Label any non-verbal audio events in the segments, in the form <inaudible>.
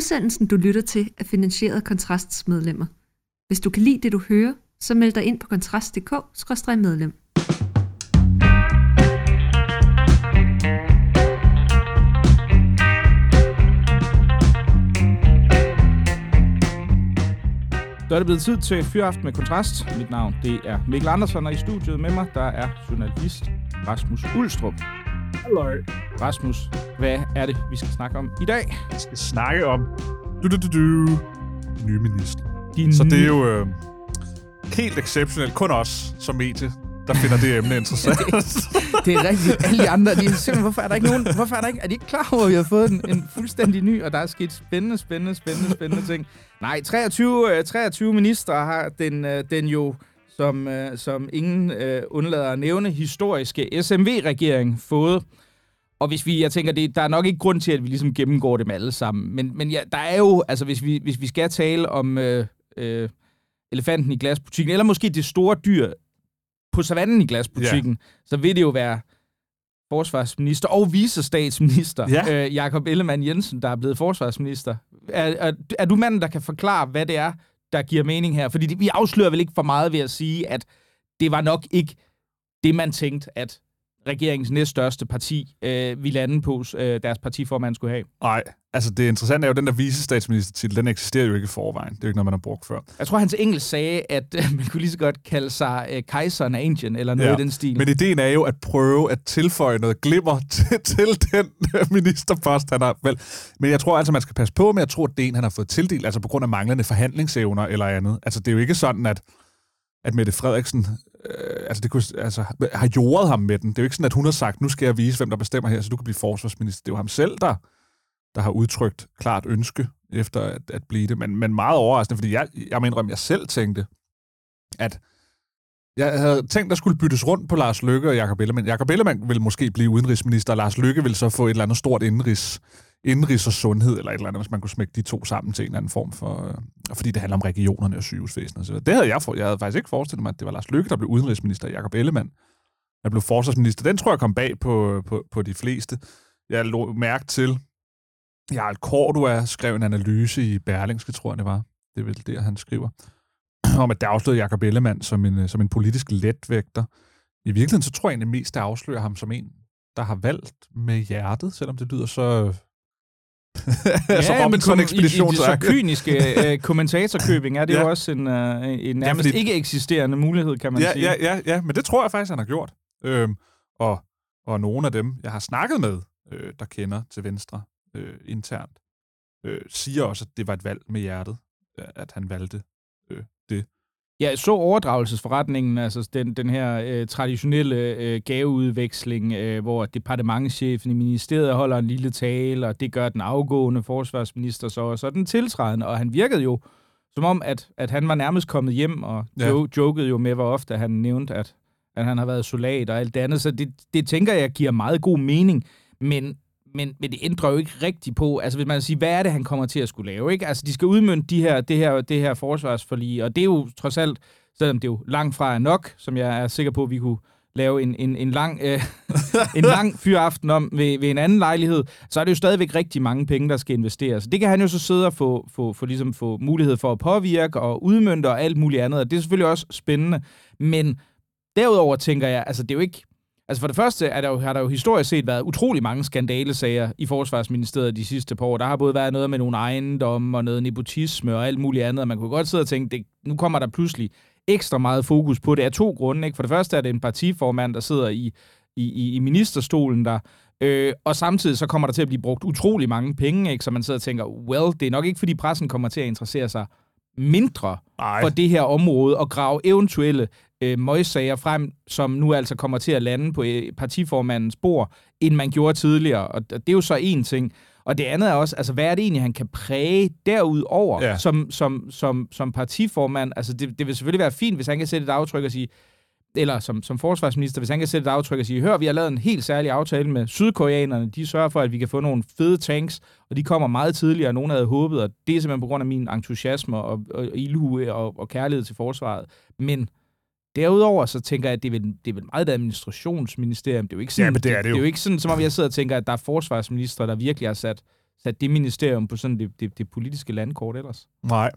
Udsendelsen, du lytter til, er finansieret af Kontrasts medlemmer. Hvis du kan lide det, du hører, så meld dig ind på kontrast.dk-medlem. Så er det blevet tid til Fyraften med Kontrast. Mit navn det er Mikkel Andersen, og i studiet med mig, der er journalist Rasmus Ulstrup. Hallo. Rasmus, hvad er det, vi skal snakke om i dag? Vi skal snakke om du, du, du, du, nye minister. De Så det er jo øh, helt exceptionelt. Kun os som medie, der finder det emne interessant. <laughs> Det er rigtigt. Alle de andre, de er simpelthen, hvorfor er der ikke nogen, hvorfor er der ikke, er de ikke klar over, at vi har fået en, en fuldstændig ny, og der er sket spændende, spændende, spændende, spændende ting. Nej, 23, øh, 23 ministre har den, øh, den jo, som, øh, som ingen øh, undlader at nævne, historiske SMV-regering fået. Og hvis vi, jeg tænker, det, der er nok ikke grund til, at vi ligesom gennemgår dem alle sammen. Men, men ja, der er jo, altså hvis vi, hvis vi skal tale om øh, øh, elefanten i glasbutikken, eller måske det store dyr på savannen i glasbutikken, så vil det jo være forsvarsminister og visestatsminister, Ja. øh, Jakob Ellemann Jensen, der er blevet forsvarsminister. Er, er, er du manden, der kan forklare, hvad det er, der giver mening her? Fordi det, vi afslører vel ikke for meget ved at sige, at det var nok ikke det, man tænkte, at regeringens næststørste parti øh, ville lande på, øh, deres partiformand skulle have. Nej, altså det interessante er jo, den der vicestatsministertitel, den eksisterer jo ikke i forvejen. Det er jo ikke noget, man har brugt før. Jeg tror, hans engelsk sagde, at <laughs> man kunne lige så godt kalde sig øh, kejseren af Indien, eller noget Ja, i den stil. Men ideen er jo at prøve at tilføje noget glimmer <laughs> til, til den øh, ministerpost, han har vel. Men jeg tror altså, man skal passe på med at tro, at det er en, han har fået tildelt, altså på grund af manglende forhandlingsevner eller andet. Altså det er jo ikke sådan, at, at Mette Frederiksen øh, altså, det kunne, altså, har jordet ham med den. Det er jo ikke sådan, at hun har sagt, nu skal jeg vise, hvem der bestemmer her, så du kan blive forsvarsminister. Det er jo ham selv, der, der har udtrykt klart ønske efter at, at blive det. Men, men meget overraskende, fordi jeg, jeg må indrømme, jeg selv tænkte, at jeg havde tænkt, at der skulle byttes rundt på Lars Løkke og Jakob Ellemann. Jakob Ellemann ville måske blive udenrigsminister, og Lars Løkke ville så få et eller andet stort indenrigs, indenrigs og sundhed, eller et eller andet, hvis man kunne smække de to sammen til en eller anden form for... Øh, fordi det handler om regionerne og sygehusvæsenet. Så det havde jeg, for, jeg havde faktisk ikke forestillet mig, at det var Lars Løkke, der blev udenrigsminister, og Jakob Ellemann, der blev forsvarsminister. Den tror jeg kom bag på, øh, på, på de fleste. Jeg lå mærke til, Jarl Cordua skrev en analyse i Berlingske, tror jeg det var. Det er vel det, han skriver <clears throat> om, at der afslørede Jacob Ellemann som en, øh, som en politisk letvægter. I virkeligheden, så tror jeg egentlig mest, der afslører ham som en, der har valgt med hjertet, selvom det lyder så... <laughs> ja, så Robinson-ekspedition. I, i det så kyniske øh, <laughs> kommentatorkøbing er det Ja. jo også en, øh, en nærmest fordi- ikke eksisterende mulighed, kan man ja, sige. ja, ja, ja, men det tror jeg faktisk, han har gjort. Øhm, og, og nogle af dem, jeg har snakket med, øh, der kender til Venstre øh, internt, øh, siger også, at det var et valg med hjertet, øh, at han valgte øh, det. Jeg så overdragelsesforretningen, altså den, den her øh, traditionelle øh, gaveudveksling, øh, hvor departementchefen i ministeriet holder en lille tale, og det gør den afgående forsvarsminister så, og så den tiltrædende, og han virkede jo som om, at, at han var nærmest kommet hjem, og Ja. jo, jokede jo med, hvor ofte han nævnte, at, at han har været soldat og alt det andet, så det, det tænker jeg giver meget god mening, men men, men det ændrer jo ikke rigtigt på, altså hvis man siger, hvad er det, han kommer til at skulle lave, ikke? Altså de skal udmønte de her, det, her, det her forsvarsforlig, og det er jo trods alt, selvom det jo langt fra er nok, som jeg er sikker på, at vi kunne lave en, en, en lang, øh, <laughs> en lang fyraften om ved, ved en anden lejlighed, så er det jo stadigvæk rigtig mange penge, der skal investeres. Det kan han jo så sidde og få, få, få, ligesom få mulighed for at påvirke og udmønte og alt muligt andet, og det er selvfølgelig også spændende, men derudover tænker jeg, altså det er jo ikke, Altså for det første er der jo, har der jo historisk set været utrolig mange skandalesager i Forsvarsministeriet de sidste par år. Der har både været noget med nogle ejendomme og noget nepotisme og alt muligt andet, og man kunne godt sidde og tænke, det, nu kommer der pludselig ekstra meget fokus på det af to grunde. Ikke? For det første er det en partiformand, der sidder i, i, i, ministerstolen der, øh, og samtidig så kommer der til at blive brugt utrolig mange penge, ikke? så man sidder og tænker, well, det er nok ikke, fordi pressen kommer til at interessere sig mindre Nej, for det her område og grave eventuelle øh, møgssager frem, som nu altså kommer til at lande på øh, partiformandens bord, end man gjorde tidligere. Og det er jo så en ting. Og det andet er også, altså hvad er det egentlig, han kan præge derudover Ja. som, som, som, som partiformand? Altså det, det vil selvfølgelig være fint, hvis han kan sætte et aftryk og sige, eller som, som forsvarsminister, hvis han kan sætte et aftryk og sige, hør, vi har lavet en helt særlig aftale med sydkoreanerne, de sørger for, at vi kan få nogle fede tanks, og de kommer meget tidligere, end nogen havde håbet, og det er simpelthen på grund af min entusiasme og, og ildhue og, og kærlighed til forsvaret. Men derudover, så tænker jeg, at det er vel, det er vel meget et administrationsministerium. Det er jo ikke sådan, Ja, men det er det jo. det er jo ikke sådan, som om jeg sidder og tænker, at der er forsvarsminister, der virkelig har sat sat det ministerium på sådan det, det, det politiske landkort ellers. Nej.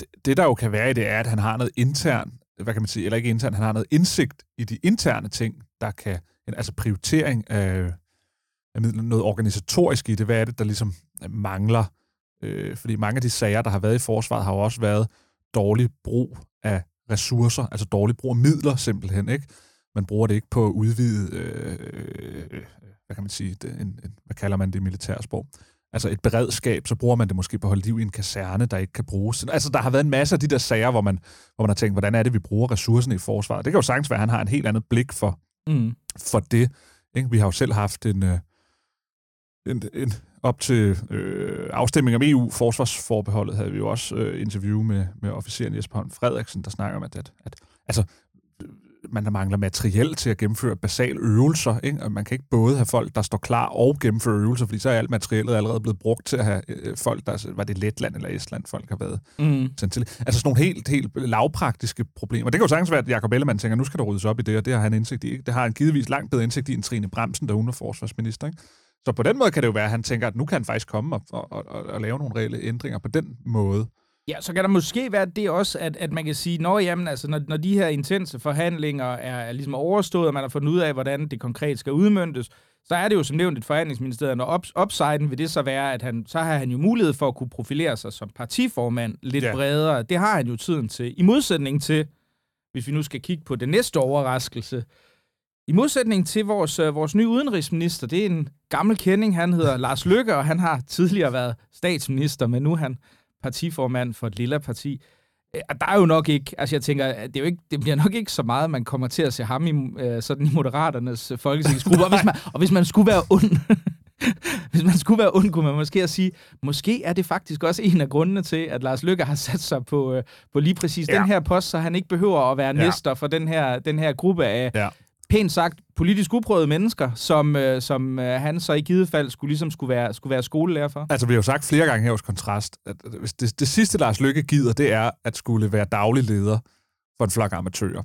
Det, det, der jo kan være i det, er, at han har noget intern, hvad kan man sige, eller ikke intern, han har noget indsigt i de interne ting, der kan, altså prioritering af, af noget organisatorisk i det. Hvad er det, der ligesom mangler? Øh, fordi mange af de sager, der har været i forsvaret, har jo også været dårlig brug af ressourcer, altså dårlig brug af midler simpelthen, ikke? Man bruger det ikke på at udvide, øh, øh, hvad kan man sige, det, en, en, hvad kalder man det i militærsprog? Altså et beredskab, så bruger man det måske på at holde liv i en kaserne, der ikke kan bruges. Altså der har været en masse af de der sager, hvor man, hvor man har tænkt, hvordan er det, vi bruger ressourcerne i forsvaret? Det kan jo sagtens være, at han har en helt andet blik for, mm. for det. Ikke? Vi har jo selv haft en, øh, en, en op til øh, afstemning om EU-forsvarsforbeholdet, havde vi jo også øh, interview med, med officeren Jesper Holm Frederiksen, der snakker om, at, at, at altså, man der mangler materiel til at gennemføre basale øvelser. Ikke? Og man kan ikke både have folk, der står klar og gennemføre øvelser, fordi så er alt materiellet allerede blevet brugt til at have øh, folk, der var det Letland eller Estland, folk har været mm. sendt til. Altså sådan nogle helt, helt lavpraktiske problemer. Det kan jo sagtens være, at Jacob Ellemann tænker, nu skal der ryddes op i det, og det har han indsigt i. Det har han givetvis langt bedre indsigt i end Trine Bremsen, der hun er forsvarsminister. Ikke? Så på den måde kan det jo være, at han tænker, at nu kan han faktisk komme og, og, og, og lave nogle reelle ændringer på den måde. Ja, så kan der måske være det også, at, at man kan sige, når, jamen, altså, når, når de her intense forhandlinger er, er ligesom overstået, og man har fundet ud af, hvordan det konkret skal udmyndtes, så er det jo som nævnt et forhandlingsministerium, og op, upsiden vil det så være, at han, så har han jo mulighed for at kunne profilere sig som partiformand lidt ja. bredere. Det har han jo tiden til. I modsætning til, hvis vi nu skal kigge på den næste overraskelse, i modsætning til vores, øh, vores nye udenrigsminister, det er en gammel kending, han hedder Lars Løkke, og han har tidligere været statsminister, men nu er han partiformand for et lille parti. Øh, og der er jo nok ikke, altså jeg tænker, det, er jo ikke, det bliver nok ikke så meget, man kommer til at se ham i, øh, sådan i Moderaternes folketingsgruppe. og, hvis man, og hvis man skulle være ond, <laughs> hvis man skulle være ond, kunne man måske sige, måske er det faktisk også en af grundene til, at Lars Lykke har sat sig på, øh, på lige præcis ja. den her post, så han ikke behøver at være ja. næster for den her, den her gruppe af, ja pænt sagt politisk uprøvede mennesker, som, øh, som øh, han så i givet fald skulle, ligesom skulle, være, skulle være skolelærer for? Altså, vi har jo sagt flere gange her hos Kontrast, at det, det sidste, Lars Lykke gider, det er at skulle være daglig leder for en flok amatører.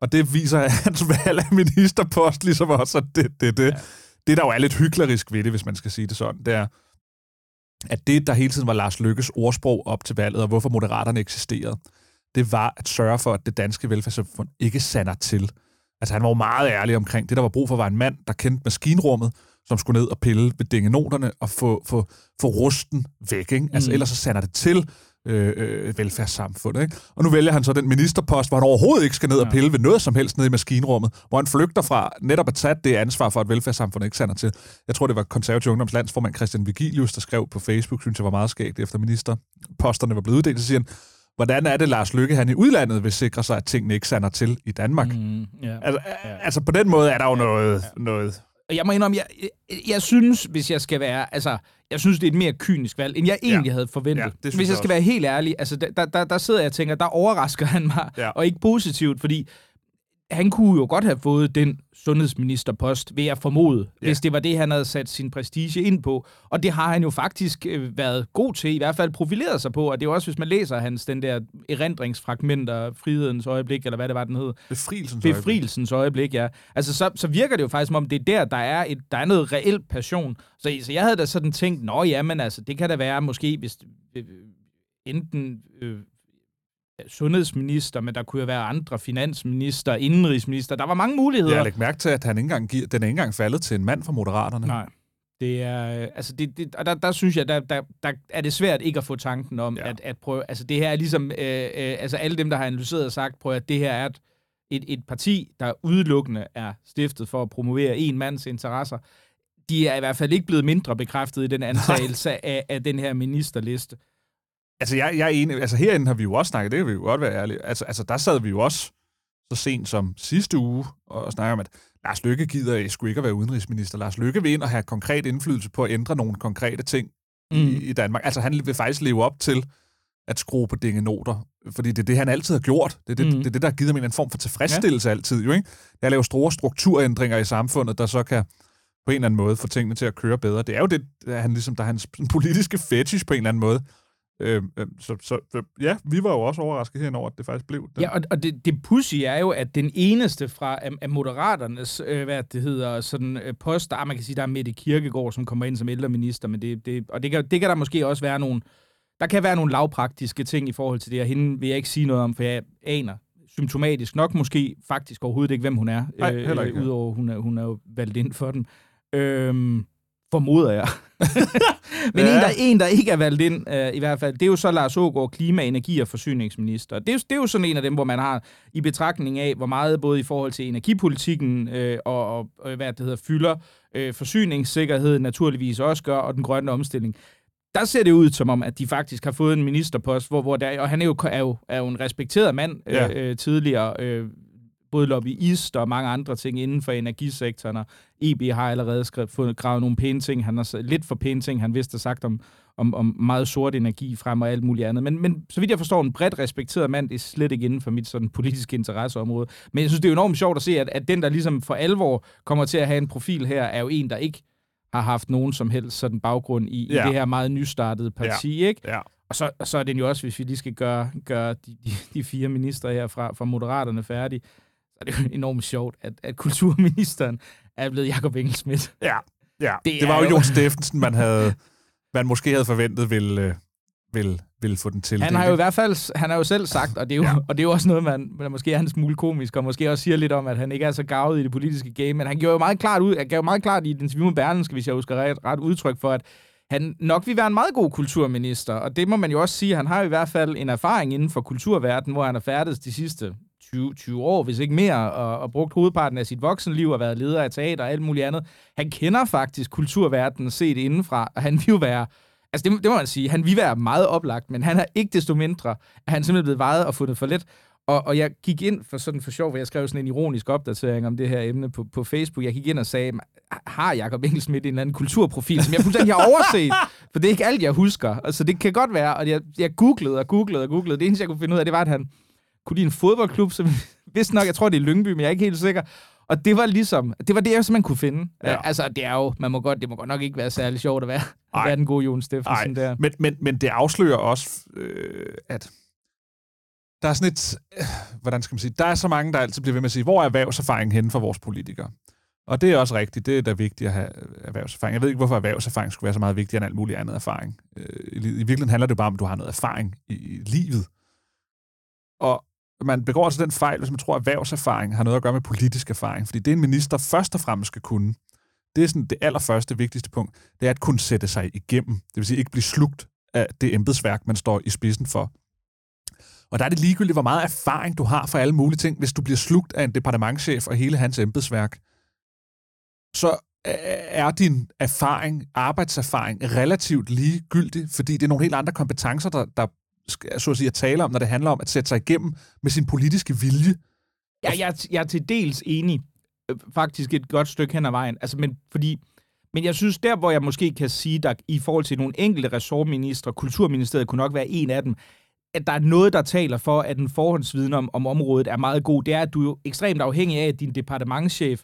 Og det viser at <laughs> hans valg af ministerpost ligesom også, at det, det, det. Ja. Det, der jo er lidt hyklerisk ved det, hvis man skal sige det sådan, det er, at det, der hele tiden var Lars Lykkes ordsprog op til valget, og hvorfor Moderaterne eksisterede, det var at sørge for, at det danske velfærdssamfund ikke sander til. Altså han var jo meget ærlig omkring, det der var brug for var en mand, der kendte maskinrummet, som skulle ned og pille ved dingenoterne og få, få, få rusten væk. Ikke? Altså mm. ellers så sander det til øh, øh, velfærdssamfundet. Ikke? Og nu vælger han så den ministerpost, hvor han overhovedet ikke skal ned og pille ved noget som helst ned i maskinrummet, hvor han flygter fra netop at tage det ansvar for, at velfærdssamfundet ikke sander til. Jeg tror, det var konservativ ungdomslandsformand Christian Vigilius, der skrev på Facebook, synes jeg var meget skægt, efter ministerposterne var blevet uddelt, så siger han, Hvordan er det, Lars Lykke, han i udlandet vil sikre sig, at tingene ikke sander til i Danmark? Mm, yeah, altså, yeah. altså, på den måde er der jo noget... Yeah. noget jeg må indrømme, jeg, jeg, jeg synes, hvis jeg skal være... Altså, jeg synes, det er et mere kynisk valg, end jeg egentlig ja. havde forventet. Ja, hvis jeg skal også. være helt ærlig, altså, der, der, der sidder jeg og tænker, der overrasker han mig, ja. og ikke positivt, fordi han kunne jo godt have fået den sundhedsministerpost, ved at formode, ja. hvis det var det, han havde sat sin prestige ind på. Og det har han jo faktisk øh, været god til, i hvert fald profileret sig på, og det er jo også, hvis man læser hans den der erindringsfragmenter, Frihedens øjeblik, eller hvad det var, den hed. Befrielsens, Befrielsens øjeblik. ja. Altså, så, så virker det jo faktisk som om, det er der, der er, et, der er noget reelt passion. Så, så jeg havde da sådan tænkt, nå ja, men altså, det kan da være måske, hvis øh, enten... Øh, sundhedsminister, men der kunne jo være andre finansminister, indenrigsminister. Der var mange muligheder. Jeg lægger mærke til, at han ikke engang giver, den er ikke engang faldet til en mand fra Moderaterne. Nej. Det er, øh, altså det, det, og der, der synes jeg, der, der, der er det svært ikke at få tanken om, ja. at, at prøve, altså det her er ligesom, øh, øh, altså alle dem, der har analyseret og sagt, prøv at det her er et, et, et parti, der udelukkende er stiftet for at promovere en mands interesser. De er i hvert fald ikke blevet mindre bekræftet i den <laughs> antagelse af, af den her ministerliste. Altså, jeg, jeg er enig. Altså, herinde har vi jo også snakket, det kan vi jo godt være ærlige. Altså, altså, der sad vi jo også så sent som sidste uge og snakker om, at Lars Lykke gider sgu ikke at være udenrigsminister. Lars Lykke vil ind og have konkret indflydelse på at ændre nogle konkrete ting mm. i, i Danmark. Altså, han vil faktisk leve op til at skrue på noter, fordi det er det, han altid har gjort. Det er det, mm. det, er det der giver mig en form for tilfredsstillelse ja. altid. Jo, ikke? Det er at lave store strukturændringer i samfundet, der så kan på en eller anden måde få tingene til at køre bedre. Det er jo det, han ligesom, der er hans politiske fetish på en eller anden måde Øhm, øhm, så, så øh, ja, vi var jo også overrasket henover, over, at det faktisk blev den. Ja, og, og det, det pussy er jo, at den eneste fra af, af Moderaternes, øh, hvad det hedder, sådan øh, post, der man kan sige, der er Mette Kirkegaard, som kommer ind som ældreminister, men det, det, og det kan, det kan der måske også være nogle, der kan være nogle lavpraktiske ting i forhold til det, og hende vil jeg ikke sige noget om, for jeg aner symptomatisk nok måske faktisk overhovedet ikke, hvem hun er, Nej, ikke. øh, udover hun er, hun er jo valgt ind for den. Øhm, formoder jeg. <laughs> Men ja. en, der, en, der ikke er valgt ind, øh, i hvert fald, det er jo så Lars Ågaard, klima-, energi- og forsyningsminister. Det er, det er jo sådan en af dem, hvor man har i betragtning af, hvor meget både i forhold til energipolitikken øh, og, og, hvad det hedder, fylder, øh, forsyningssikkerhed naturligvis også gør, og den grønne omstilling der ser det ud som om, at de faktisk har fået en ministerpost, hvor, hvor der, og han er jo, er jo, er jo en respekteret mand ja. øh, tidligere, øh, både lobbyist og mange andre ting inden for energisektoren, og EB har allerede skrevet, fået gravet nogle pæne ting, han har lidt for pæne ting, han vidste sagt om, om, om meget sort energi frem og alt muligt andet. Men, men så vidt jeg forstår, en bredt respekteret mand, det er slet ikke inden for mit sådan politiske interesseområde. Men jeg synes, det er enormt sjovt at se, at, at den, der ligesom for alvor kommer til at have en profil her, er jo en, der ikke har haft nogen som helst sådan baggrund i, ja. i det her meget nystartede parti, ja. ikke? Ja. Og så, og så er det jo også, hvis vi lige skal gøre, gøre de, de, de fire ministre her fra, fra Moderaterne færdige, er det jo enormt sjovt, at, at kulturministeren er blevet Jakob Engelsmidt. Ja, ja. Det, det var jo Jon Steffensen, man havde man måske havde forventet ville, øh, vil, vil få den til. Han har jo i hvert fald han har jo selv sagt, og det er jo, ja. og det er jo også noget, man, man måske er en smule komisk, og måske også siger lidt om, at han ikke er så gavet i det politiske game, men han gjorde jo meget klart ud, han gav jo meget klart i den interview med Berlingske, hvis jeg husker ret, ret udtryk for, at han nok vil være en meget god kulturminister, og det må man jo også sige, han har i hvert fald en erfaring inden for kulturverdenen, hvor han har færdes de sidste 20, 20 år, hvis ikke mere, og, og brugt hovedparten af sit voksenliv og været leder af teater og alt muligt andet. Han kender faktisk kulturverdenen set indenfra, og han vil jo være Altså, det, det må man sige. Han vil være meget oplagt, men han er ikke desto mindre, at han simpelthen blevet vejet og fundet for let. Og, og jeg gik ind for sådan for sjov, for jeg skrev sådan en ironisk opdatering om det her emne på, på Facebook. Jeg gik ind og sagde, har Jacob Engelsmidt en eller anden kulturprofil, som jeg fuldstændig har overset? For det er ikke alt, jeg husker. Altså, det kan godt være, og jeg, jeg googlede og googlede og googlede. Det eneste, jeg kunne finde ud af, det var, at han kunne lide en fodboldklub, som <laughs> vidste nok, jeg tror, det er Lyngby, men jeg er ikke helt sikker. Og det var ligesom, det var det, jeg simpelthen kunne finde. Ja. Altså, det er jo, man må godt, det må godt nok ikke være særlig sjovt at være, at være den gode Jon Steffensen der. Men, men, men det afslører også, øh, at der er sådan et, øh, hvordan skal man sige, der er så mange, der altid bliver ved med at sige, hvor er erhvervserfaringen henne for vores politikere? Og det er også rigtigt, det er da vigtigt at have erhvervserfaring. Jeg ved ikke, hvorfor erhvervserfaring skulle være så meget vigtigere end alt muligt andet erfaring. Øh, I, I virkeligheden handler det bare om, at du har noget erfaring i, i livet. Og man begår altså den fejl, hvis man tror, at erhvervserfaring har noget at gøre med politisk erfaring. Fordi det, en minister først og fremmest skal kunne, det er sådan det allerførste, vigtigste punkt, det er at kunne sætte sig igennem. Det vil sige ikke blive slugt af det embedsværk, man står i spidsen for. Og der er det ligegyldigt, hvor meget erfaring du har for alle mulige ting. Hvis du bliver slugt af en departementchef og hele hans embedsværk, så er din erfaring, arbejdserfaring, relativt ligegyldig, fordi det er nogle helt andre kompetencer, der, der så at sige, at tale om, når det handler om at sætte sig igennem med sin politiske vilje. Ja, jeg, er, jeg er til dels enig. Øh, faktisk et godt stykke hen ad vejen. Altså, men, fordi, men jeg synes, der hvor jeg måske kan sige, der i forhold til nogle enkelte ressortministre, Kulturministeriet kunne nok være en af dem, at der er noget, der taler for, at en forhåndsviden om, om området er meget god. Det er, at du er ekstremt afhængig af, at din departementschef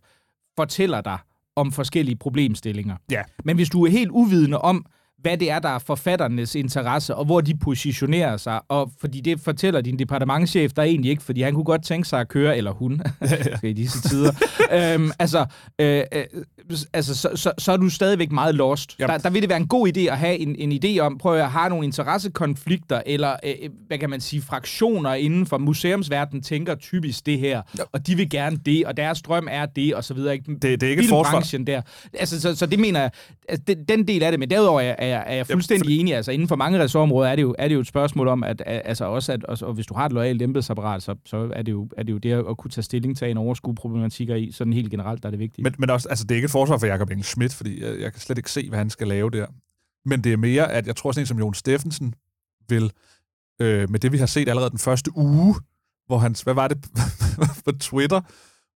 fortæller dig om forskellige problemstillinger. Ja. Men hvis du er helt uvidende om, hvad det er, der er forfatternes interesse, og hvor de positionerer sig. Og fordi det fortæller din departementchef der egentlig ikke, fordi han kunne godt tænke sig at køre, eller hun, <laughs> <laughs> i disse tider. øhm, altså, øh, øh, altså så, så, så er du stadigvæk meget lost. Der, der vil det være en god idé at have en, en idé om, prøv at have nogle interessekonflikter, eller øh, øh, hvad kan man sige, fraktioner inden for museumsverdenen tænker typisk det her, ja. og de vil gerne det, og deres drøm er det, og så videre. Det, det er ikke et forsvar. Der. Altså, så, så det mener jeg, altså, den, den del af det, men derudover er, er, er jeg fuldstændig ja, for... enig. Altså, inden for mange ressortområder er det jo, er det jo et spørgsmål om, at, altså også, at og, og hvis du har et lojalt embedsapparat, så, så er, det jo, er det jo det at kunne tage stilling til en overskue problematikker i, sådan helt generelt, der er det vigtigt. Men, men også, altså, det er ikke et forsvar for Jacob Engel Schmidt, fordi jeg, jeg kan slet ikke se, hvad han skal lave der. Men det er mere, at jeg tror sådan en som Jon Steffensen vil, øh, med det vi har set allerede den første uge, hvor han, hvad var det <laughs> på Twitter,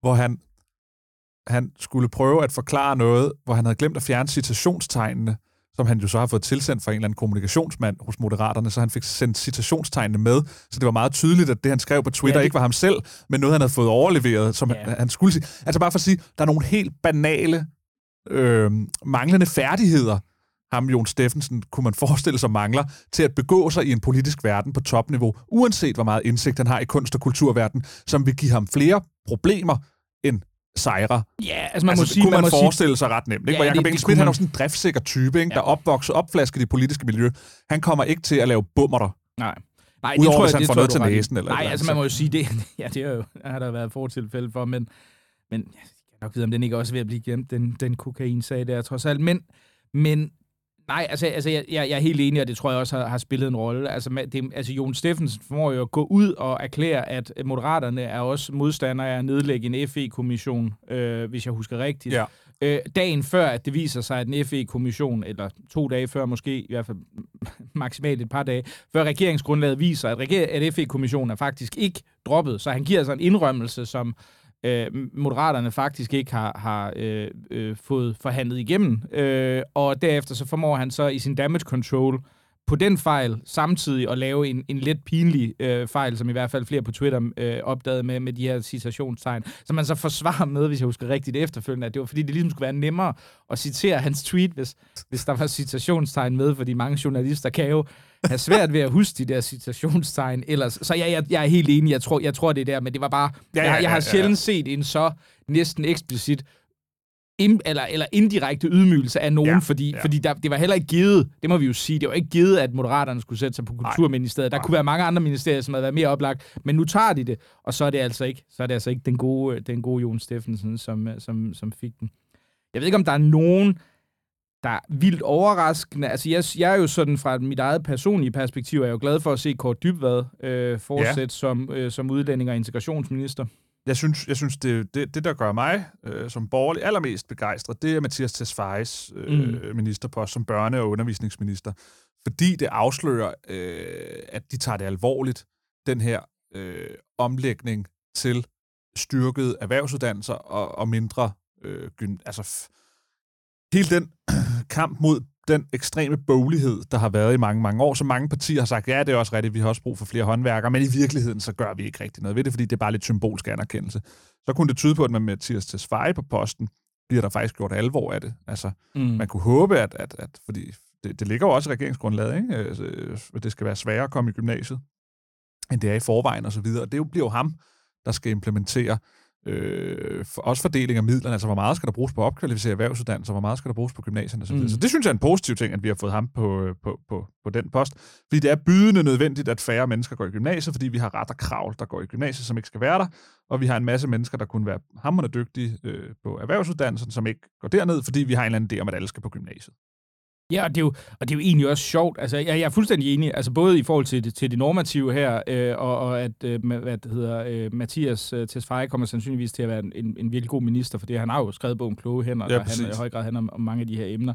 hvor han, han skulle prøve at forklare noget, hvor han havde glemt at fjerne citationstegnene, som han jo så har fået tilsendt fra en eller anden kommunikationsmand hos Moderaterne, så han fik sendt citationstegnene med, så det var meget tydeligt, at det, han skrev på Twitter, ja, det... ikke var ham selv, men noget, han havde fået overleveret, som ja. han, han skulle sige. Altså bare for at sige, der er nogle helt banale, øh, manglende færdigheder, ham Jon Steffensen, kunne man forestille sig mangler til at begå sig i en politisk verden på topniveau, uanset hvor meget indsigt han har i kunst- og kulturverden, som vil give ham flere problemer end sejre. Ja, altså man altså, må sige... kunne man, man må forestille sig ret nemt. Ikke? Ja, Hvor Jacob det- det Engel kunne Schmidt, han er jo sådan en driftsikker type, ikke? Ja. der er opvokset, opflasket i det politiske miljø. Han kommer ikke til at lave bummerter. Nej. Nej, Udover, tror hvis jeg- han det får tror noget til næsen eller Nej, eller altså man må jo sige det. <laughs> Ja, det er jo, har der været fortilfælde for, men, men jeg kan nok vide, om den ikke også er ved at blive gemt, den, den kokain-sag der, trods alt. Men, men nej, altså, altså jeg, jeg, jeg er helt enig, og det tror jeg også har, har spillet en rolle. Altså, det, altså Jon Steffensen formår jo at gå ud og erklære, at Moderaterne er også modstandere af at nedlægge en FE-kommission, øh, hvis jeg husker rigtigt. Ja. Øh, dagen før, at det viser sig, at en FE-kommission, eller to dage før måske, i hvert fald <laughs> maksimalt et par dage, før regeringsgrundlaget viser, at, reger- at FE-kommissionen er faktisk ikke droppet. Så han giver altså en indrømmelse, som øh, Moderaterne faktisk ikke har, har øh, øh, fået forhandlet igennem. Øh, og derefter så formår han så i sin damage control på den fejl samtidig at lave en, en lidt pinlig øh, fejl, som i hvert fald flere på Twitter øh, opdagede med, med de her citationstegn, som man så forsvarer med, hvis jeg husker rigtigt efterfølgende, at det var fordi, det ligesom skulle være nemmere at citere hans tweet, hvis, hvis der var citationstegn med, fordi mange journalister kan jo have svært ved at huske de der citationstegn ellers. Så jeg, jeg, jeg er helt enig, jeg tror, jeg tror det er der, men det var bare, Ja, ja, ja, jeg, jeg ja, har ja. sjældent set en så næsten eksplicit ind, eller, eller indirekte ydmygelse af nogen, Ja, fordi, ja. fordi der, det var heller ikke givet, det må vi jo sige, det var ikke givet, at Moderaterne skulle sætte sig på Kulturministeriet. Der Nej. kunne være mange andre ministerier, som havde været mere oplagt, men nu tager de det, og så er det altså ikke, så er det altså ikke den gode, den gode Jon Steffensen, som, som, som fik den. Jeg ved ikke, om der er nogen, der er vildt overraskende. Altså, jeg, jeg er jo sådan fra mit eget personlige perspektiv, er jeg jo glad for at se Kort Dybvad øh, fortsætte ja. som, øh, som udlænding og integrationsminister. Jeg synes, jeg synes det, det, det, der gør mig øh, som borgerlig allermest begejstret, det er Mathias Tesfayes øh, mm. ministerpost som børne- og undervisningsminister. Fordi det afslører, øh, at de tager det alvorligt, den her øh, omlægning til styrkede erhvervsuddannelser og, og mindre øh, gyn, altså f- hele den <clears throat> kamp mod den ekstreme boglighed, der har været i mange, mange år, så mange partier har sagt, ja, det er også rigtigt, vi har også brug for flere håndværkere, men i virkeligheden, så gør vi ikke rigtig noget ved det, fordi det er bare lidt symbolsk anerkendelse. Så kunne det tyde på, at med Mathias Tesfaye på posten, bliver der faktisk gjort alvor af det. Altså, Mm. man kunne håbe, at, at, at fordi det, det ligger jo også i regeringsgrundlaget, ikke? Altså, at det skal være sværere at komme i gymnasiet, end det er i forvejen og så videre. Og det jo- bliver jo ham, der skal implementere øh, for, også fordeling af midlerne, altså hvor meget skal der bruges på opkvalificere erhvervsuddannelser, hvor meget skal der bruges på gymnasierne osv. Mm. Så det synes jeg er en positiv ting, at vi har fået ham på, øh, på, på, på den post. Fordi det er bydende nødvendigt, at færre mennesker går i gymnasiet, fordi vi har ret og kravl, der går i gymnasiet, som ikke skal være der, og vi har en masse mennesker, der kunne være hammerende dygtige øh, på erhvervsuddannelsen, som ikke går derned, fordi vi har en eller anden idé om, at alle skal på gymnasiet. Ja, og det, er jo, og det er jo egentlig også sjovt. Altså, jeg, jeg er fuldstændig enig, altså både i forhold til, det- til det normative her, øh, og, og at øh, hvad det hedder, øh, Mathias øh, Tesfaye kommer sandsynligvis til at være en, en, en virkelig god minister, for det han har jo skrevet bogen Kloge Hænder, Ja, der han, i høj grad handler om, om mange af de her emner.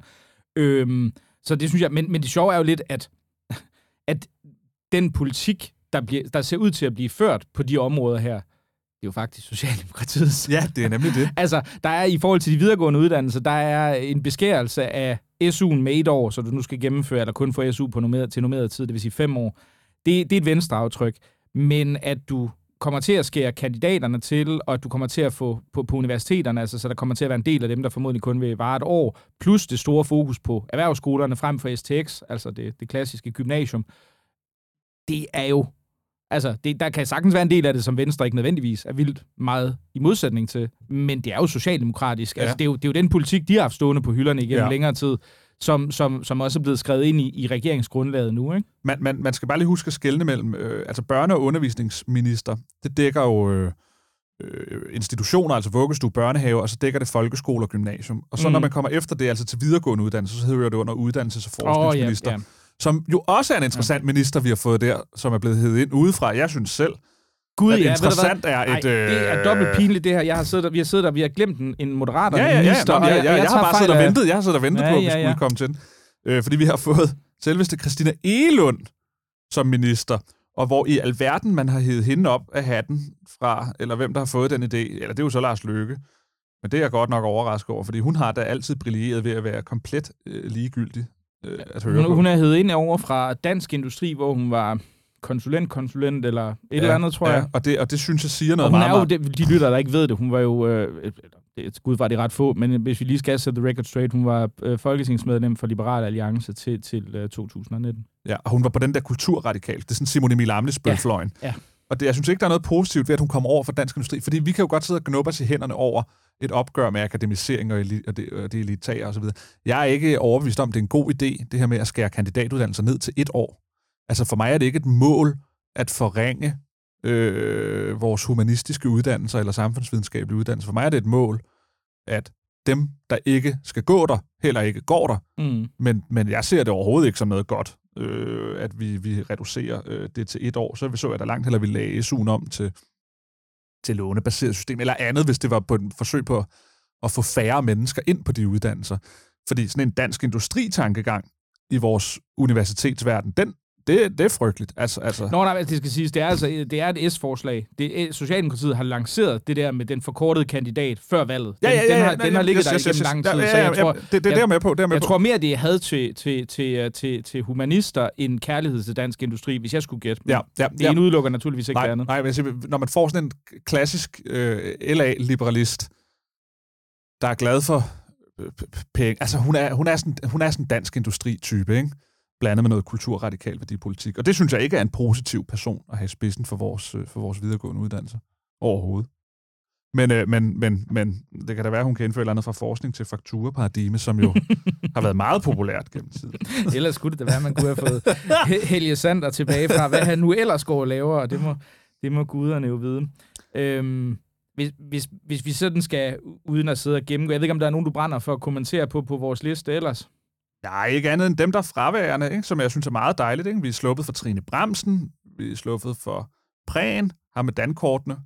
Øhm, så det synes jeg, men, men det sjove er jo lidt, at, at den politik, der, bliver, der ser ud til at blive ført på de områder her, det er jo faktisk Socialdemokratiets Ja, det er nemlig det. <laughs> Altså, der er i forhold til de videregående uddannelser, der er en beskærelse af SU'en med et år, så du nu skal gennemføre, eller kun få SU på normeret, til normeret tid, det vil sige fem år. Det, det er et venstreaftryk. Men at du kommer til at skære kandidaterne til, og at du kommer til at få på, på universiteterne, altså, så der kommer til at være en del af dem, der formodentlig kun vil vare et år, plus det store fokus på erhvervsskolerne frem for STX, altså det, det klassiske gymnasium, det er jo Altså, det, der kan sagtens være en del af det, som Venstre ikke nødvendigvis er vildt meget i modsætning til, men det er jo socialdemokratisk. Ja. Altså, det, er jo, det er jo den politik, de har haft stående på hylderne igennem Ja. længere tid, som, som, som også er blevet skrevet ind i, i regeringsgrundlaget nu, ikke? Man, man, man skal bare lige huske at skelne mellem, øh, altså børne- og undervisningsminister, det dækker jo øh, øh, institutioner, altså vuggestue, børnehave, og så dækker det folkeskole og gymnasium. Og så mm. Når man kommer efter det, altså til videregående uddannelse, så hedder det under uddannelses- og forskningsminister, Åh, ja, ja. Som jo også er en interessant minister, vi har fået der, som er blevet hævet ind udefra. Jeg synes selv, Gud, ja, interessant er Ej, et... øh, det er dobbelt pinligt, det her. Jeg har siddet der, vi har siddet der, vi har glemt en, en moderater Ja, ja, ja. minister, Nå, jeg, og jeg, jeg, jeg har bare siddet og ventet. Jeg har siddet og ventet Ja, på, at vi ja, skulle ja. komme til den. Øh, fordi vi har fået selveste Christina Egelund som minister, og hvor i alverden man har hævet hende op af hatten fra, eller hvem der har fået den idé, eller det er jo så Lars Løkke. Men det er jeg godt nok overrasket over, fordi hun har da altid brilleret ved at være komplet øh, ligegyldig øh, høre Hun, hun er hævet ind over fra Dansk Industri, hvor hun var konsulent, konsulent eller et ja, eller andet, tror jeg. Ja, og det, og det synes jeg siger noget Og hun meget, er jo, det, de lytter, der ikke ved det, hun var jo, øh, gud var det ret få, men hvis vi lige skal sætte the record straight, hun var øh, folketingsmedlem for Liberal Alliance til, til øh, 2019. Ja, og hun var på den der kulturradikal. Det er sådan Simon Emil Amnesbøl-fløjen. Ja, ja. Og det, jeg synes ikke, der er noget positivt ved, at hun kommer over for dansk industri, fordi vi kan jo godt sidde og knuppe os i hænderne over et opgør med akademisering og, eli- og det, og det elitære osv. Jeg er ikke overbevist om, at det er en god idé, det her med at skære kandidatuddannelser ned til et år. Altså for mig er det ikke et mål at forringe øh, vores humanistiske uddannelser eller samfundsvidenskabelige uddannelser. For mig er det et mål, at dem, der ikke skal gå der, heller ikke går der. Mm. Men, men jeg ser det overhovedet ikke som noget godt, øh, at vi, vi reducerer øh, det til et år. Så vi så, at der langt heller vi lagde SU'en om til, til lånebaseret system, eller andet, hvis det var på et forsøg på at få færre mennesker ind på de uddannelser. Fordi sådan en dansk industritankegang i vores universitetsverden, den, det, det er frygteligt. Altså, altså, Nå, nej, det skal siges, det er, altså, det er et S-forslag. Det, Socialdemokratiet har lanceret det der med den forkortede kandidat før valget. Den, den har, den har ligget der igennem lang tid, Ja, så ja, jeg tror, ja, det, det, det er jeg med på. Det er med jeg på. tror mere, det er had til, til, til, til, til humanister end kærlighed til dansk industri, hvis jeg skulle gætte. Ja, ja, det ja. ene udelukker naturligvis ikke det nej, andet. nej, men siger, når man får sådan en klassisk øh, LA-liberalist, der er glad for øh, penge. Altså, hun er, hun er, sådan, hun er sådan en dansk industritype, ikke? Blandet med noget kulturradikal værdipolitik. Og det synes jeg ikke er en positiv person at have i spidsen for vores, øh, for vores videregående uddannelse. Overhovedet. Men, øh, men, men, men det kan da være, at hun kan indføre andet fra forskning til fakturaparadigme, som jo <laughs> har været meget populært gennem tiden. <laughs> Ellers skulle det da være, at man kunne have fået He- Helge Sander tilbage fra, hvad han nu ellers går og laver, og det må, det må guderne jo vide. Øhm, hvis, hvis, hvis vi sådan skal, uden at sidde og gennemgå, jeg ved ikke, om der er nogen, du brænder for at kommentere på på vores liste ellers? Nej, ikke andet end dem, der er fraværende, ikke? som jeg synes er meget dejligt. Ikke? Vi er sluppet for Trine Bremsen, vi er sluppet for Prehn, ham med dankortene.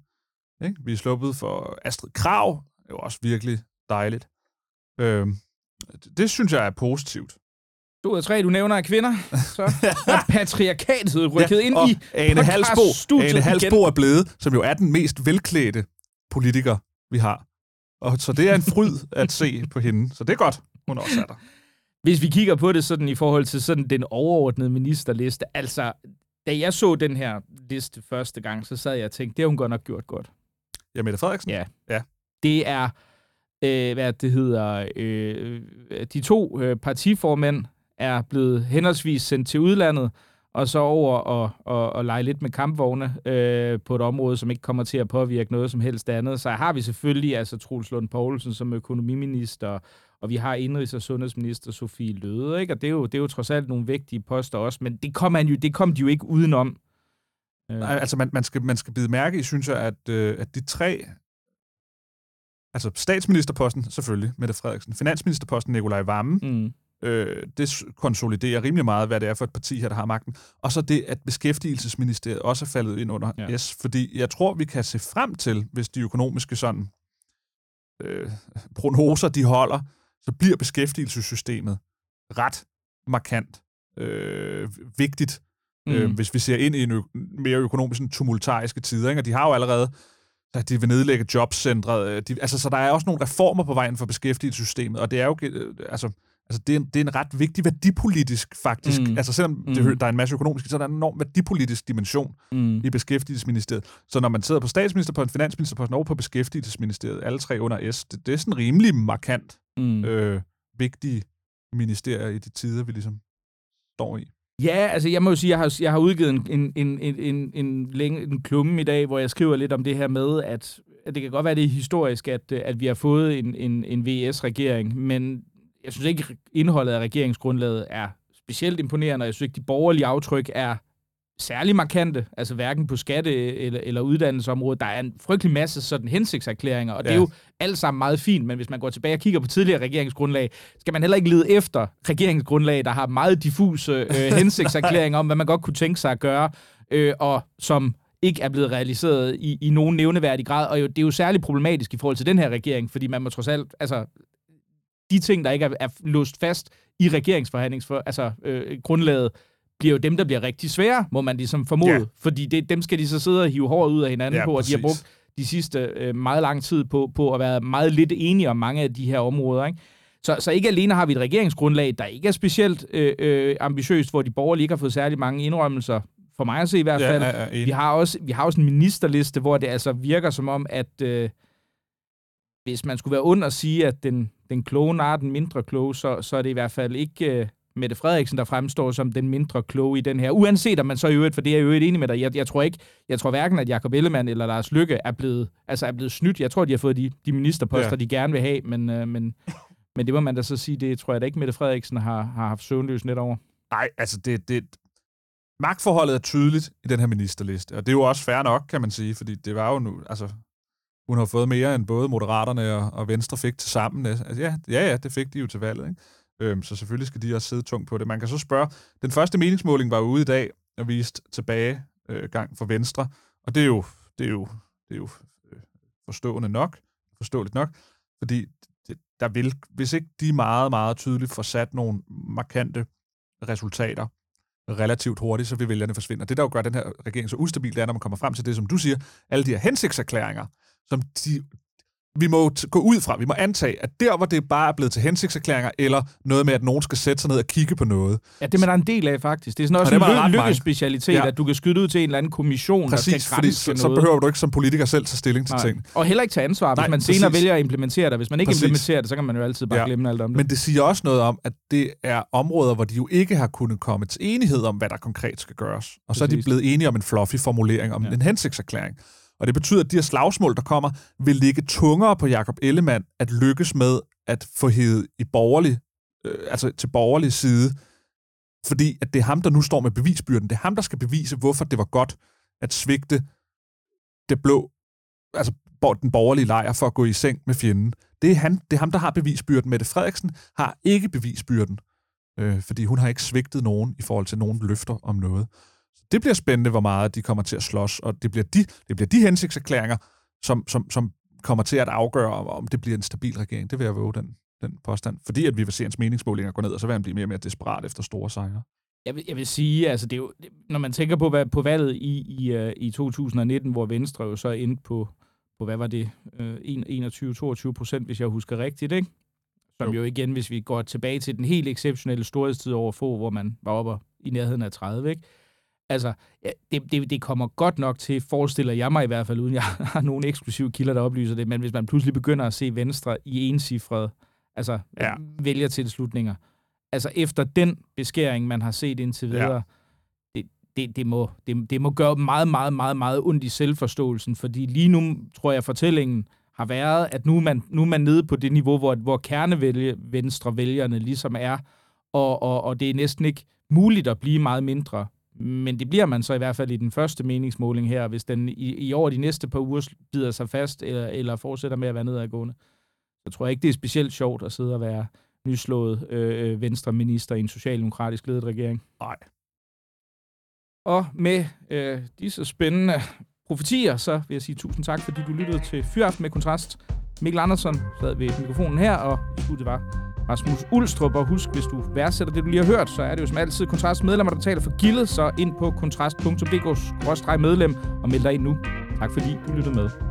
Ikke? Vi er sluppet for Astrid Krav, det er jo også virkelig dejligt. Øhm, det- synes jeg er positivt. Ud af tre, du nævner af kvinder, så <laughs> er patriarkatet rykket ja, ind i Ane Halsbo, Ane. Halsbo er blevet, som jo er den mest velklædte politiker, vi har. Og så det er en fryd at se på hende. Så det er godt, hun også er der. Hvis vi kigger på det sådan i forhold til sådan den overordnede ministerliste, altså, da jeg så den her liste første gang, så sad jeg og tænkte, det har hun godt nok gjort godt. Ja, Mette Frederiksen? Ja. Ja. Det er, øh, hvad det hedder, øh, de to øh, partiformænd er blevet henholdsvis sendt til udlandet, og så over og, og, og lege lidt med kampvogne øh, på et område, som ikke kommer til at påvirke noget som helst andet. Så har vi selvfølgelig altså Troels Lund Poulsen som økonomiminister, og vi har indrigs- og sundhedsminister Sofie Løde, ikke? og det er, jo, det er jo trods alt nogle vigtige poster også, men det kom, man jo, det kom de jo ikke udenom. Øh, Nej, altså man, man, skal, man skal bide mærke i, synes jeg, at, øh, at de tre... Altså statsministerposten, selvfølgelig, Mette Frederiksen. Finansministerposten, Nikolaj Vammen. mm. Øh, det konsoliderer rimelig meget, hvad det er for et parti her, der har magten. Og så det, at beskæftigelsesministeriet også er faldet ind under ja. S. Fordi jeg tror, vi kan se frem til, hvis de økonomiske sådan, øh, prognoser, de holder, så bliver beskæftigelsessystemet ret markant øh, vigtigt mm. øh, hvis vi ser ind i en ø- mere økonomisk sådan, tumultariske tider. Ikke? Og de har jo allerede at de vil nedlægge jobcentret. øh, De, altså, så der er også nogle reformer på vejen for beskæftigelsessystemet, og det er jo øh, altså, altså, det, er en, det er en ret vigtig værdipolitisk, faktisk. Mm. Mm. Altså, selvom Mm. det, der er en masse økonomisk, så er der en enorm værdipolitisk dimension Mm. i beskæftigelsesministeriet. Så når man sidder på statsministerposten, finansministerposten og på beskæftigelsesministeriet, alle tre under S, det, det er sådan rimelig markant Mm. øh, vigtige ministerier i de tider, vi ligesom står i. Ja, altså jeg må jo sige, jeg har, jeg har udgivet en, en, en, en, en, længe, en klumme i dag, hvor jeg skriver lidt om det her med, at, at det kan godt være, det er historisk, at, at vi har fået en, en, en VS-regering, men jeg synes ikke, indholdet af regeringsgrundlaget er specielt imponerende, og jeg synes ikke, de borgerlige aftryk er særlig markante, altså hverken på skatte- eller, eller uddannelsesområdet. Der er en frygtelig masse sådan hensigtserklæringer, og ja. det er jo alt sammen meget fint, men hvis man går tilbage og kigger på tidligere regeringsgrundlag, skal man heller ikke lede efter regeringsgrundlag, der har meget diffuse øh, <laughs> hensigtserklæringer om, hvad man godt kunne tænke sig at gøre, øh, og som ikke er blevet realiseret i, i nogen nævneværdig grad. Og jo, det er jo særligt problematisk i forhold til den her regering, fordi man må trods alt, altså de ting, der ikke er, er låst fast i regeringsforhandlingsgrundlaget, altså øh, grundlaget, bliver jo dem, der bliver rigtig svære, må man ligesom formode. Ja. Fordi det, dem skal de så sidde og hive håret ud af hinanden Ja, på, og de har præcis. brugt de sidste øh, meget lang tid på, på at være meget lidt enige om mange af de her områder. Ikke? Så, så ikke alene har vi et regeringsgrundlag, der ikke er specielt øh, øh, ambitiøst, hvor de borgerlige ikke har fået særlig mange indrømmelser, for mig at se i hvert fald. Ja, ja, ja. Vi har også, vi har også en ministerliste, hvor det altså virker som om, at, øh, hvis man skulle være ond at sige, at den, den kloge nar den mindre kloge, så, så er det i hvert fald ikke uh, Mette Frederiksen, der fremstår som den mindre kloge i den her. Uanset om man så i øvrigt, for det er jeg jo enig med dig, jeg, jeg tror ikke, jeg tror hverken, at Jacob Ellemann eller Lars Lykke er blevet, altså er blevet snydt. Jeg tror, de har fået de, de ministerposter, ja. de gerne vil have, men, uh, men, men det må man da så sige, det tror jeg da ikke, Mette Frederiksen har, har haft søvnløs net over. Nej, altså det, det, magtforholdet er tydeligt i den her ministerliste, og det er jo også fair nok, kan man sige, fordi det var jo nu, altså hun har fået mere end både Moderaterne og, og Venstre fik til sammen. Altså, ja, ja, ja, det fik de jo til valget. Ikke? Øhm, så selvfølgelig skal de også sidde tungt på det. Man kan så spørge, den første meningsmåling var ude i dag og vist tilbage øh, gang for Venstre, og det er jo, det er jo, det er jo øh, forstående nok, forståeligt nok, fordi det, der vil, hvis ikke de meget, meget tydeligt får sat nogle markante resultater relativt hurtigt, så vil vælgerne forsvinde. Og det, der jo gør den her regering så ustabil, det er, når man kommer frem til det, som du siger, alle de her hensigtserklæringer, som de, vi må gå ud fra, vi må antage, at der, hvor det bare er blevet til hensigtserklæringer, eller noget med, at nogen skal sætte sig ned og kigge på noget. Ja, det er man en del af, faktisk. Det er sådan også og en lykkespecialitet, ja. at du kan skyde ud til en eller anden kommission, Præcis, der skal fordi så, så behøver du ikke som politiker selv tage stilling til Nej. ting. Og heller ikke tage ansvar, Nej, hvis man senere præcis. vælger at implementere det. Hvis man ikke præcis. implementerer det, så kan man jo altid bare ja. glemme alt om det. Men det siger også noget om, at det er områder, hvor de jo ikke har kunnet komme til enighed om, hvad der konkret skal gøres. Og præcis. så er de blevet enige om en fluffy formulering, om ja. en hensigtserklæring. Og det betyder, at de her slagsmål, der kommer, vil ligge tungere på Jakob Ellemann at lykkes med at få hævet i borgerlig, øh, altså til borgerlig side, fordi at det er ham, der nu står med bevisbyrden. Det er ham, der skal bevise, hvorfor det var godt at svigte det blå, altså den borgerlige lejr for at gå i seng med fjenden. Det er, han, det er ham, der har bevisbyrden. Mette Frederiksen har ikke bevisbyrden, øh, fordi hun har ikke svigtet nogen i forhold til nogen løfter om noget. Det bliver spændende, hvor meget de kommer til at slås, og det bliver de, det bliver de hensigtserklæringer, som, som, som kommer til at afgøre, om det bliver en stabil regering. Det vil jeg våge den, den påstand. Fordi at vi vil se hans meningsmålinger gå ned, og så vil han blive mere og mere desperat efter store sejre. Jeg vil, jeg vil sige, altså det er jo, når man tænker på, hvad, på valget i, i, uh, i 2019, hvor Venstre jo så endte på, på hvad var det, uh, 21-22 procent, hvis jeg husker rigtigt, ikke? Som jo. jo igen, hvis vi går tilbage til den helt exceptionelle storhedstid over få, hvor man var oppe i nærheden af 30, ikke? Altså, det, det, det kommer godt nok til, forestiller jeg mig i hvert fald, uden jeg <laughs> har nogen eksklusive kilder, der oplyser det, men hvis man pludselig begynder at se Venstre i encifrede altså, ja. vælgertilslutninger, altså efter den beskæring, man har set indtil videre, ja. det, det, det, må, det, det må gøre meget, meget, meget, meget ondt i selvforståelsen, fordi lige nu, tror jeg, fortællingen har været, at nu er man, nu er man nede på det niveau, hvor, hvor kernevælge, venstre vælgerne ligesom er, og, og, og det er næsten ikke muligt at blive meget mindre men det bliver man så i hvert fald i den første meningsmåling her, hvis den i, i år de næste par uger bider sig fast, eller, eller fortsætter med at være nedadgående. Så tror jeg ikke, det er specielt sjovt at sidde og være nyslået øh, øh, venstre minister i en socialdemokratisk ledet regering. Nej. Og med øh, disse spændende profetier, så vil jeg sige tusind tak, fordi du lyttede til Fyraften med Kontrast. Mikkel Andersen sad ved mikrofonen her, og det var Rasmus Ulstrup. Og husk, hvis du værdsætter det, du lige har hørt, så er det jo som altid Kontrast medlemmer, der betaler for gildet, så ind på kontrast.dk-medlem og meld dig ind nu. Tak fordi du lyttede med.